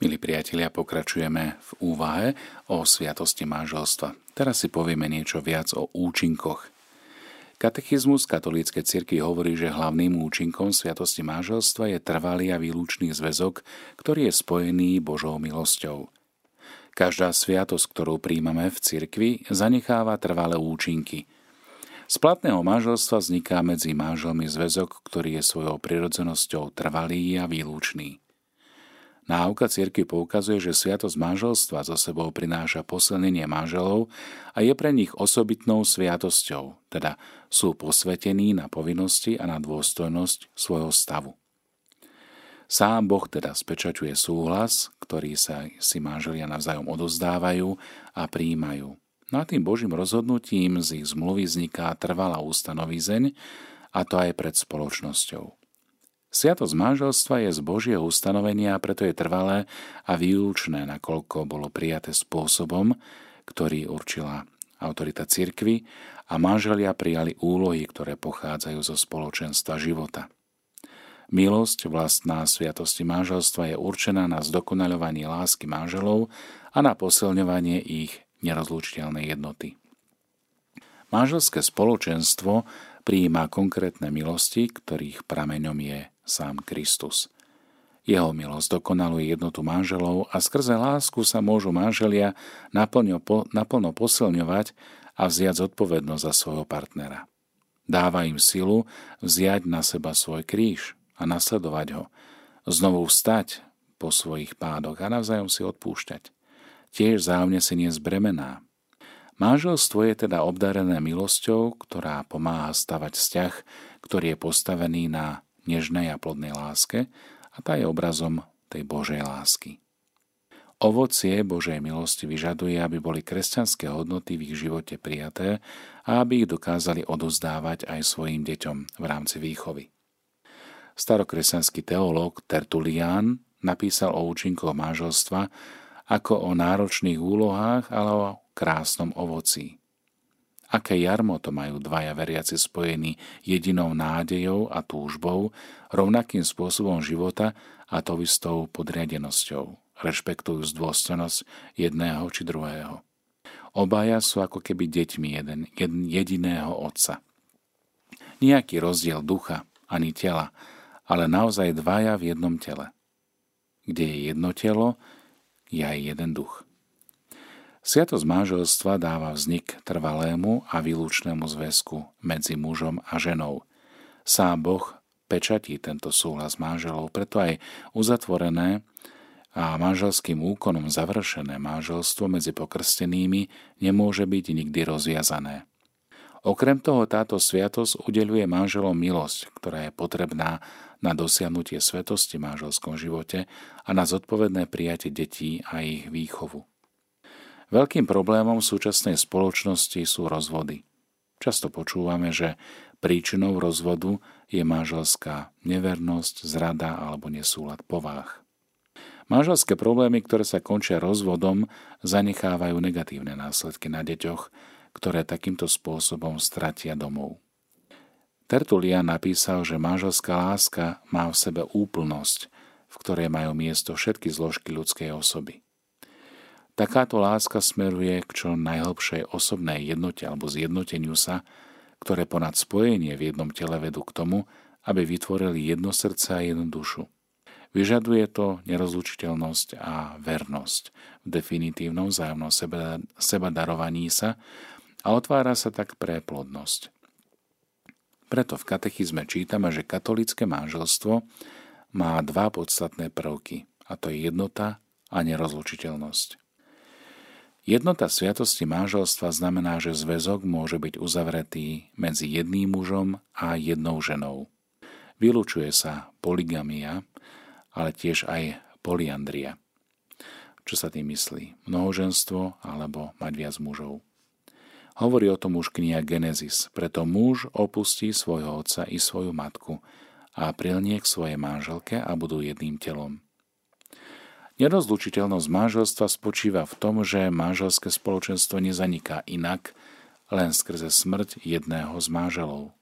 Milí priatelia, pokračujeme v úvahe o sviatosti manželstva. Teraz si povieme niečo viac o účinkoch. Katechizmus katolíckej cirkvi hovorí, že hlavným účinkom sviatosti manželstva je trvalý a výlučný zväzok, ktorý je spojený Božou milosťou. Každá sviatosť, ktorú príjmame v cirkvi, zanecháva trvalé účinky. Z platného manželstva vzniká medzi manželmi zväzok, ktorý je svojou prirodzenosťou trvalý a výlučný. Náuka cirkvi poukazuje, že sviatosť manželstva zo sebou prináša posilnenie manželov a je pre nich osobitnou sviatosťou, teda sú posvetení na povinnosti a na dôstojnosť svojho stavu. Sám Boh teda spečaťuje súhlas, ktorý sa si manželia navzájom odozdávajú a príjmajú. No a tým Božím rozhodnutím z ich zmluvy vzniká trvalá ústanovizeň, a to aj pred spoločnosťou. Sviatosť manželstva je z Božieho ustanovenia preto je trvalé a výlučné, nakoľko bolo prijaté spôsobom, ktorý určila autorita cirkvy a manželia prijali úlohy, ktoré pochádzajú zo spoločenstva života. Milosť vlastná sviatosti manželstva je určená na zdokonaľovanie lásky manželov a na posilňovanie ich nerozlučiteľnej jednoty. Manželské spoločenstvo prijíma konkrétne milosti, ktorých prameňom je sám Kristus. Jeho milosť dokonaluje jednotu manželov a skrze lásku sa môžu manželia naplno, naplno posilňovať a vziať zodpovednosť za svojho partnera. Dáva im silu vziať na seba svoj kríž a nasledovať ho, znovu vstať po svojich pádoch a navzájom si odpúšťať. Tiež zájomne si nezbremená. Manželstvo je teda obdarené milosťou, ktorá pomáha stavať vzťah, ktorý je postavený na nežnej a plodnej láske a tá je obrazom tej Božej lásky. Ovocie Božej milosti vyžaduje, aby boli kresťanské hodnoty v ich živote prijaté a aby ich dokázali odozdávať aj svojim deťom v rámci výchovy. Starokresťanský teológ Tertulian napísal o účinkoch manželstva ako o náročných úlohách, ale o krásnom ovocí. Aké jarmo to majú dvaja veriaci spojení jedinou nádejou a túžbou, rovnakým spôsobom života a to istou podriadenosťou, rešpektujúc dôstojnosť jedného či druhého. Obaja sú ako keby deťmi jeden, jediného otca. Nijaký rozdiel ducha ani tela, ale naozaj dvaja v jednom tele. Kde je jedno telo, je aj jeden duch. Sviatosť manželstva dáva vznik trvalému a výlučnému zväzku medzi mužom a ženou. Sám Boh pečatí tento súhlas manželov, preto aj uzatvorené a manželským úkonom završené manželstvo medzi pokrstenými nemôže byť nikdy rozviazané. Okrem toho táto sviatosť udeluje manželom milosť, ktorá je potrebná na dosiahnutie svetosti v manželskom živote a na zodpovedné prijatie detí a ich výchovu. Veľkým problémom súčasnej spoločnosti sú rozvody. Často počúvame, že príčinou rozvodu je manželská nevernosť, zrada alebo nesúlad povách. Manželské problémy, ktoré sa končia rozvodom, zanechávajú negatívne následky na deťoch, ktoré takýmto spôsobom stratia domov. Tertulian napísal, že manželská láska má v sebe úplnosť, v ktorej majú miesto všetky zložky ľudskej osoby. Takáto láska smeruje k čo najhlbšej osobnej jednote alebo zjednoteniu sa, ktoré ponad spojenie v jednom tele vedú k tomu, aby vytvorili jedno srdce a jednu dušu. Vyžaduje to nerozlučiteľnosť a vernosť v definitívnom vzájomnom seba, seba darovaní sa a otvára sa tak pre plodnosť. Preto v katechizme čítame, že katolické manželstvo má dva podstatné prvky, a to je jednota a nerozlučiteľnosť. Jednota sviatosti manželstva znamená, že zväzok môže byť uzavretý medzi jedným mužom a jednou ženou. Vylúčuje sa poligamia, ale tiež aj poliandria. Čo sa tým myslí? Mnohoženstvo alebo mať viac mužov. Hovorí o tom už kniha Genesis, preto muž opustí svojho otca i svoju matku a prilnie k svojej manželke a budú jedným telom. Nerozlučiteľnosť manželstva spočíva v tom, že manželské spoločenstvo nezaniká inak, len skrze smrť jedného z manželov.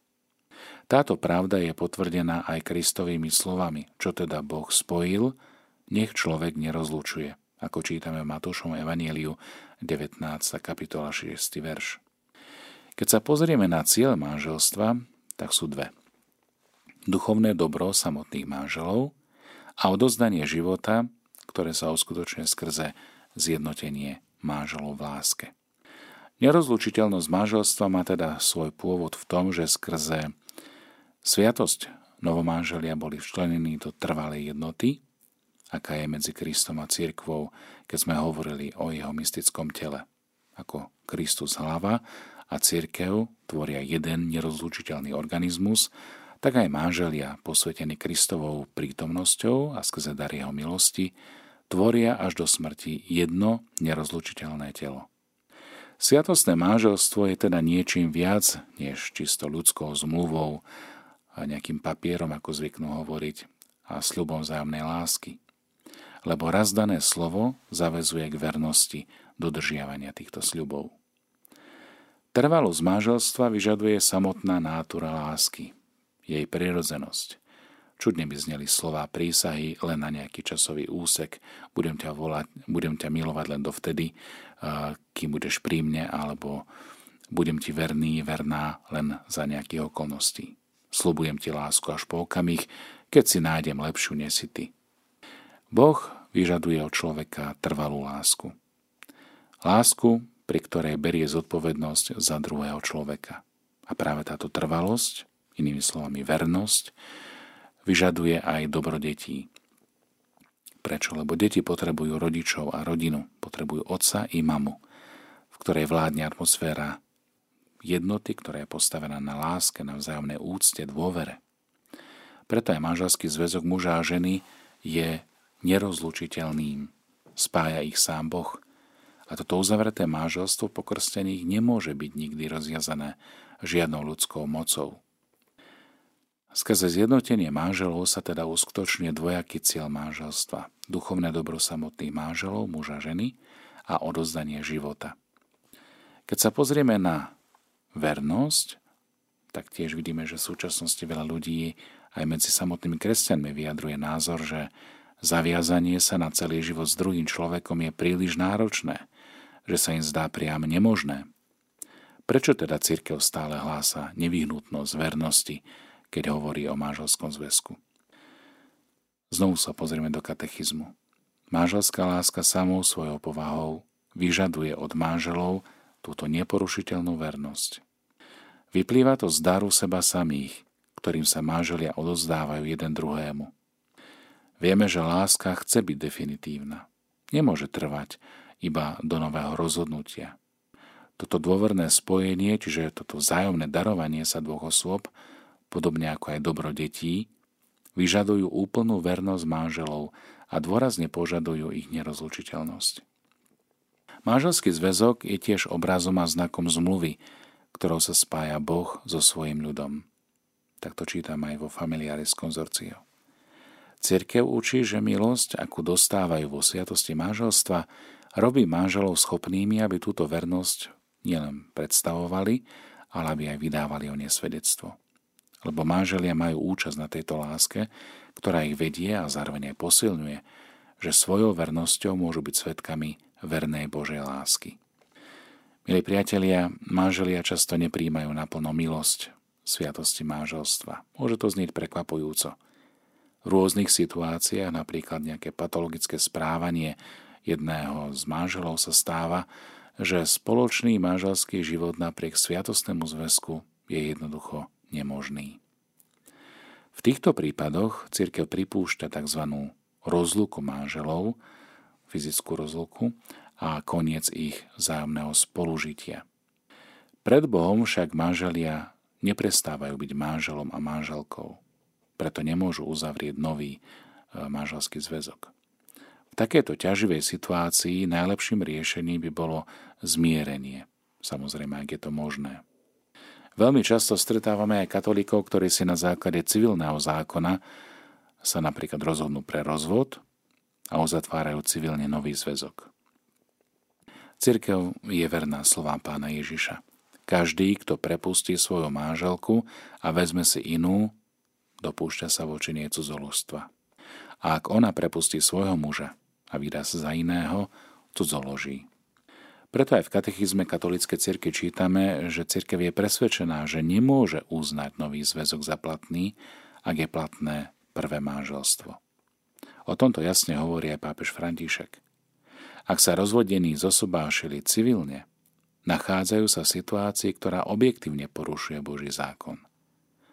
Táto pravda je potvrdená aj Kristovými slovami, čo teda Boh spojil, nech človek nerozlučuje, ako čítame v Matúšom Evanieliu 19. kapitola 6. verš. Keď sa pozrieme na cieľ manželstva, tak sú dve. Duchovné dobro samotných manželov a odozdanie života, ktoré sa uskutočne skrze zjednotenie manželov v láske. Nerozlučiteľnosť manželstva má teda svoj pôvod v tom, že skrze sviatosť novomanželia boli včlenení do trvalej jednoty, aká je medzi Kristom a církvou, keď sme hovorili o jeho mystickom tele. Ako Kristus hlava a církev tvoria jeden nerozlučiteľný organizmus, tak aj manželia, posvetení Kristovou prítomnosťou a skrze dar jeho milosti, tvoria až do smrti jedno nerozlučiteľné telo. Sviatostné manželstvo je teda niečím viac než čisto ľudskou zmluvou a nejakým papierom, ako zvyknú hovoriť, a sľubom vzájomnej lásky. Lebo raz dané slovo zavezuje k vernosti dodržiavania týchto sľubov. Trvalosť manželstva vyžaduje samotná nátura lásky, jej prirodzenosť. Čudne by zneli slová prísahy len na nejaký časový úsek. Budem ťa volať, budem ťa milovať len dovtedy, kým budeš pri mne, alebo budem ti verný, verná len za nejakých okolností. Slubujem ti lásku až po okamih, keď si nájdem lepšiu ty. Boh vyžaduje od človeka trvalú lásku. Lásku, pri ktorej berie zodpovednosť za druhého človeka. A práve táto trvalosť, inými slovami vernosť, vyžaduje aj dobro detí. Prečo? Lebo deti potrebujú rodičov a rodinu, potrebujú otca i mamu, v ktorej vládne atmosféra jednoty, ktorá je postavená na láske, na vzájomnej úcte, dôvere. Preto aj manželský zväzok muža a ženy je nerozlučiteľným. Spája ich sám Boh. A toto uzavreté manželstvo pokrstených nemôže byť nikdy rozjazané žiadnou ľudskou mocou. Skrze zjednotenie manželov sa teda uskutočňuje dvojaký cieľ manželstva. Duchovné dobro samotných manželov, muža ženy a odozdanie života. Keď sa pozrieme na vernosť, tak tiež vidíme, že v súčasnosti veľa ľudí aj medzi samotnými kresťanmi vyjadruje názor, že zaviazanie sa na celý život s druhým človekom je príliš náročné, že sa im zdá priam nemožné. Prečo teda církev stále hlása nevyhnutnosť vernosti, keď hovorí o manželskom zväzku. Znovu sa pozrieme do katechizmu. Manželská láska samou svojou povahou vyžaduje od manželov túto neporušiteľnú vernosť. Vyplýva to z daru seba samých, ktorým sa manželia odozdávajú jeden druhému. Vieme, že láska chce byť definitívna. Nemôže trvať iba do nového rozhodnutia. Toto dôverné spojenie, čiže toto vzájomné darovanie sa dvoch osôb, podobne ako aj dobro detí, vyžadujú úplnú vernosť manželov a dôrazne požadujú ich nerozlučiteľnosť. Manželský zväzok je tiež obrazom a znakom zmluvy, ktorou sa spája Boh so svojim ľudom. Tak to čítam aj vo Familiaris Consortio. Cirkev učí, že milosť, akú dostávajú vo sviatosti manželstva, robí manželov schopnými, aby túto vernosť nielen predstavovali, ale aby aj vydávali o nej svedectvo lebo manželia majú účasť na tejto láske, ktorá ich vedie a zároveň aj posilňuje, že svojou vernosťou môžu byť svetkami vernej Božej lásky. Milí priatelia, manželia často nepríjmajú naplno milosť sviatosti manželstva. Môže to znieť prekvapujúco. V rôznych situáciách, napríklad nejaké patologické správanie jedného z manželov sa stáva, že spoločný manželský život napriek sviatostnému zväzku je jednoducho nemožný. V týchto prípadoch církev pripúšťa tzv. rozluku manželov, fyzickú rozluku a koniec ich vzájomného spolužitia. Pred Bohom však manželia neprestávajú byť manželom a manželkou, preto nemôžu uzavrieť nový e, manželský zväzok. V takejto ťaživej situácii najlepším riešením by bolo zmierenie, samozrejme, ak je to možné. Veľmi často stretávame aj katolíkov, ktorí si na základe civilného zákona sa napríklad rozhodnú pre rozvod a uzatvárajú civilne nový zväzok. Cirkev je verná slovám pána Ježiša. Každý, kto prepustí svoju manželku a vezme si inú, dopúšťa sa voči nej cudzoložstva. a ak ona prepustí svojho muža a vydá sa za iného, cudzoloží. Preto aj v katechizme katolíckej cirky čítame, že cirkev je presvedčená, že nemôže uznať nový zväzok za platný, ak je platné prvé manželstvo. O tomto jasne hovorí aj pápež František. Ak sa rozvodení zosobášili civilne, nachádzajú sa v situácii, ktorá objektívne porušuje Boží zákon.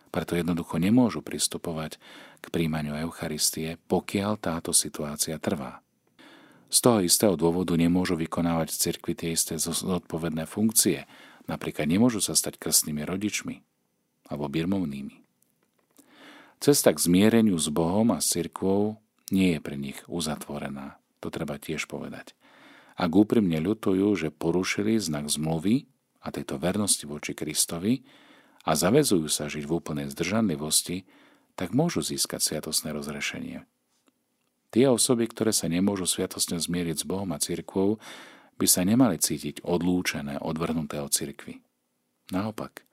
Preto jednoducho nemôžu pristupovať k príjmaniu Eucharistie, pokiaľ táto situácia trvá. Z toho istého dôvodu nemôžu vykonávať v cirkvi tie isté zodpovedné funkcie, napríklad nemôžu sa stať krstnými rodičmi alebo birmovnými. Cesta k zmiereniu s Bohom a s cirkvou nie je pre nich uzatvorená. To treba tiež povedať. Ak úprimne ľutujú, že porušili znak zmluvy a tejto vernosti voči Kristovi a zavezujú sa žiť v úplnej zdržanlivosti, tak môžu získať sviatosné rozrešenie. Tie osoby, ktoré sa nemôžu sviatostne zmieriť s Bohom a cirkvou, by sa nemali cítiť odlúčené, odvrhnuté od cirkvy. Naopak,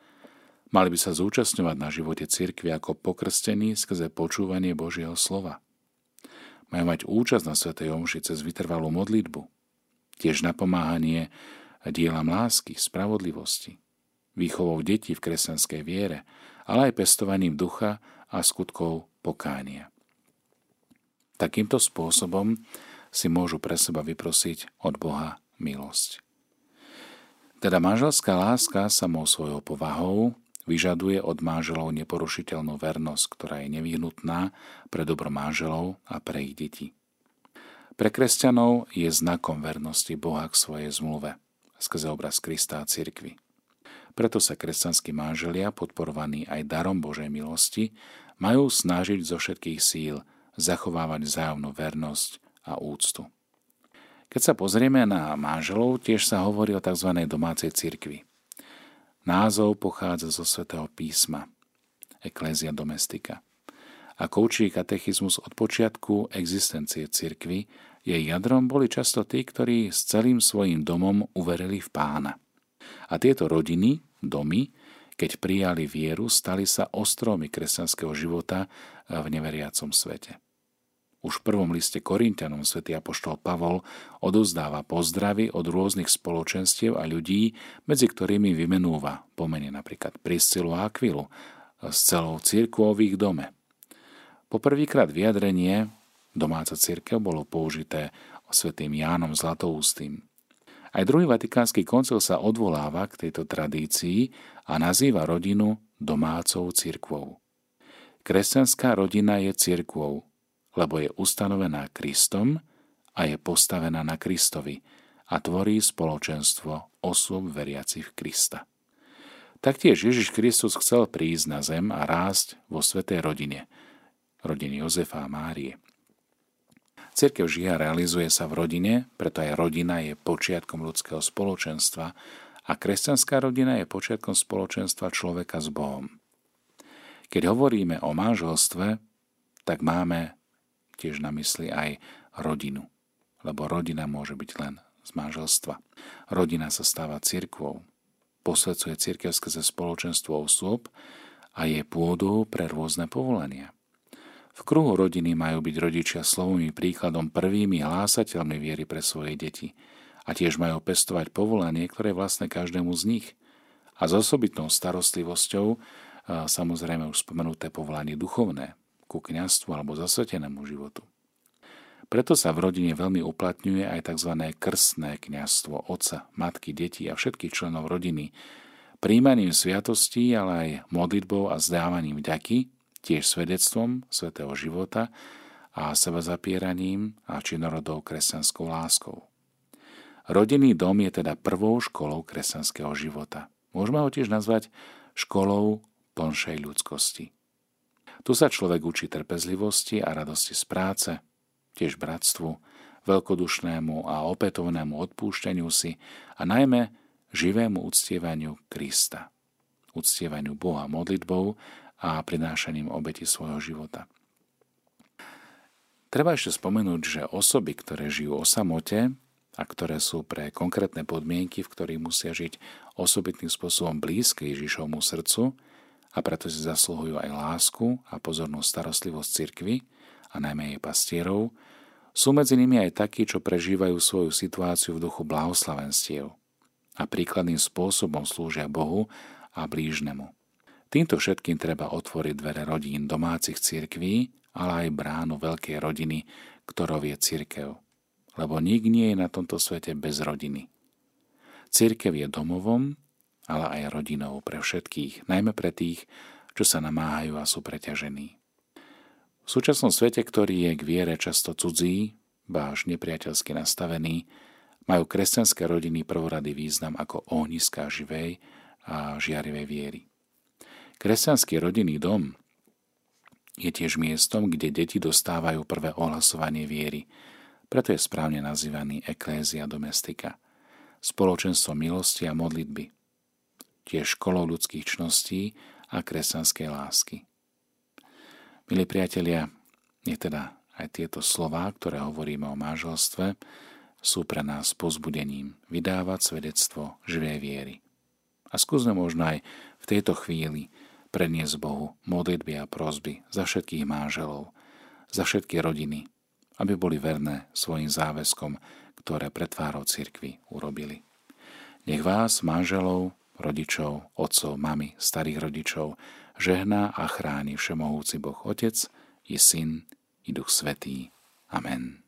mali by sa zúčastňovať na živote cirkvy ako pokrstení skrze počúvanie Božieho slova. Majú mať účasť na Svetej Omši cez vytrvalú modlitbu, tiež napomáhanie dielam lásky, spravodlivosti, výchovou detí v kresťanskej viere, ale aj pestovaním ducha a skutkov pokánia. Takýmto spôsobom si môžu pre seba vyprosiť od Boha milosť. Teda manželská láska samou svojou povahou vyžaduje od manželov neporušiteľnú vernosť, ktorá je nevyhnutná pre dobro manželov a pre ich deti. Pre kresťanov je znakom vernosti Boha k svojej zmluve, skrze obraz Krista a cirkvi. Preto sa kresťanskí manželia, podporovaní aj darom Božej milosti, majú snažiť zo všetkých síl zachovávať vzájomnú vernosť a úctu. Keď sa pozrieme na manželov, tiež sa hovorí o tzv. domácej cirkvi. Názov pochádza zo svätého písma Ecclesia Domestika. Ako učí katechizmus od počiatku existencie cirkvy, jej jadrom boli často tí, ktorí s celým svojim domom uverili v pána. A tieto rodiny, domy, keď prijali vieru, stali sa ostromy kresťanského života v neveriacom svete. Už v prvom liste Korintianom svätý Apoštol Pavol odozdáva pozdravy od rôznych spoločenstiev a ľudí, medzi ktorými vymenúva pomene napríklad Priscilu a Akvilu s celou církvou v ich dome. Poprvýkrát vyjadrenie domáca církev bolo použité svätým Jánom Zlatoústým. Aj druhý vatikánsky koncil sa odvoláva k tejto tradícii a nazýva rodinu domácou cirkvou. Kresťanská rodina je cirkvou, lebo je ustanovená Kristom a je postavená na Kristovi a tvorí spoločenstvo osôb veriacich v Krista. Taktiež Ježiš Kristus chcel prísť na zem a rásť vo svetej rodine, rodine Jozefa a Márie. Cirkev žije a realizuje sa v rodine, preto aj rodina je počiatkom ľudského spoločenstva a kresťanská rodina je počiatkom spoločenstva človeka s Bohom. Keď hovoríme o manželstve, tak máme tiež na mysli aj rodinu, lebo rodina môže byť len z manželstva. Rodina sa stáva cirkvou, posvedcuje cirkev skrze spoločenstvo osôb a je pôdou pre rôzne povolania – v kruhu rodiny majú byť rodičia slovými príkladom prvými hlásateľmi viery pre svoje deti a tiež majú pestovať povolanie, ktoré je vlastné každému z nich. A s osobitnou starostlivosťou samozrejme už spomenuté povolanie duchovné, ku kniastvu alebo zasvetenému životu. Preto sa v rodine veľmi uplatňuje aj tzv. krstné kniastvo otca, matky, detí a všetkých členov rodiny, príjmaním sviatostí, ale aj modlitbou a zdávaním vďaky tiež svedectvom svetého života a seba zapieraním a činorodou kresťanskou láskou. Rodinný dom je teda prvou školou kresťanského života. Môžeme ho tiež nazvať školou plnšej ľudskosti. Tu sa človek učí trpezlivosti a radosti z práce, tiež bratstvu, veľkodušnému a opätovnému odpúšťaniu si a najmä živému uctievaniu Krista. Uctievaniu Boha modlitbou a prinášaním obeti svojho života. Treba ešte spomenúť, že osoby, ktoré žijú o samote a ktoré sú pre konkrétne podmienky, v ktorých musia žiť osobitným spôsobom blízke Ježišovmu srdcu a preto si zasluhujú aj lásku a pozornú starostlivosť cirkvy a najmä jej pastierov, sú medzi nimi aj takí, čo prežívajú svoju situáciu v duchu blahoslavenstiev a príkladným spôsobom slúžia Bohu a blížnemu. Týmto všetkým treba otvoriť dvere rodín domácich cirkví, ale aj bránu veľkej rodiny, ktorou je cirkev. Lebo nik nie je na tomto svete bez rodiny. Cirkev je domovom, ale aj rodinou pre všetkých, najmä pre tých, čo sa namáhajú a sú preťažení. V súčasnom svete, ktorý je k viere často cudzí, báž nepriateľsky nastavený, majú kresťanské rodiny prvorady význam ako ohniská živej a žiarivej viery. Kresťanský rodinný dom je tiež miestom, kde deti dostávajú prvé ohlasovanie viery, preto je správne nazývaný Eklézia domestika, spoločenstvo milosti a modlitby, tiež školou ľudských čností a kresťanskej lásky. Milí priatelia, je teda aj tieto slová, ktoré hovoríme o manželstve, sú pre nás pozbudením vydávať svedectvo živej viery. A skúsme možno aj v tejto chvíli preniesť Bohu modlitby a prosby za všetkých manželov, za všetky rodiny, aby boli verné svojim záväzkom, ktoré pred tvárou cirkvi urobili. Nech vás, manželov, rodičov, otcov, mami, starých rodičov, žehná a chráni Všemohúci Boh Otec i Syn i Duch Svetý. Amen.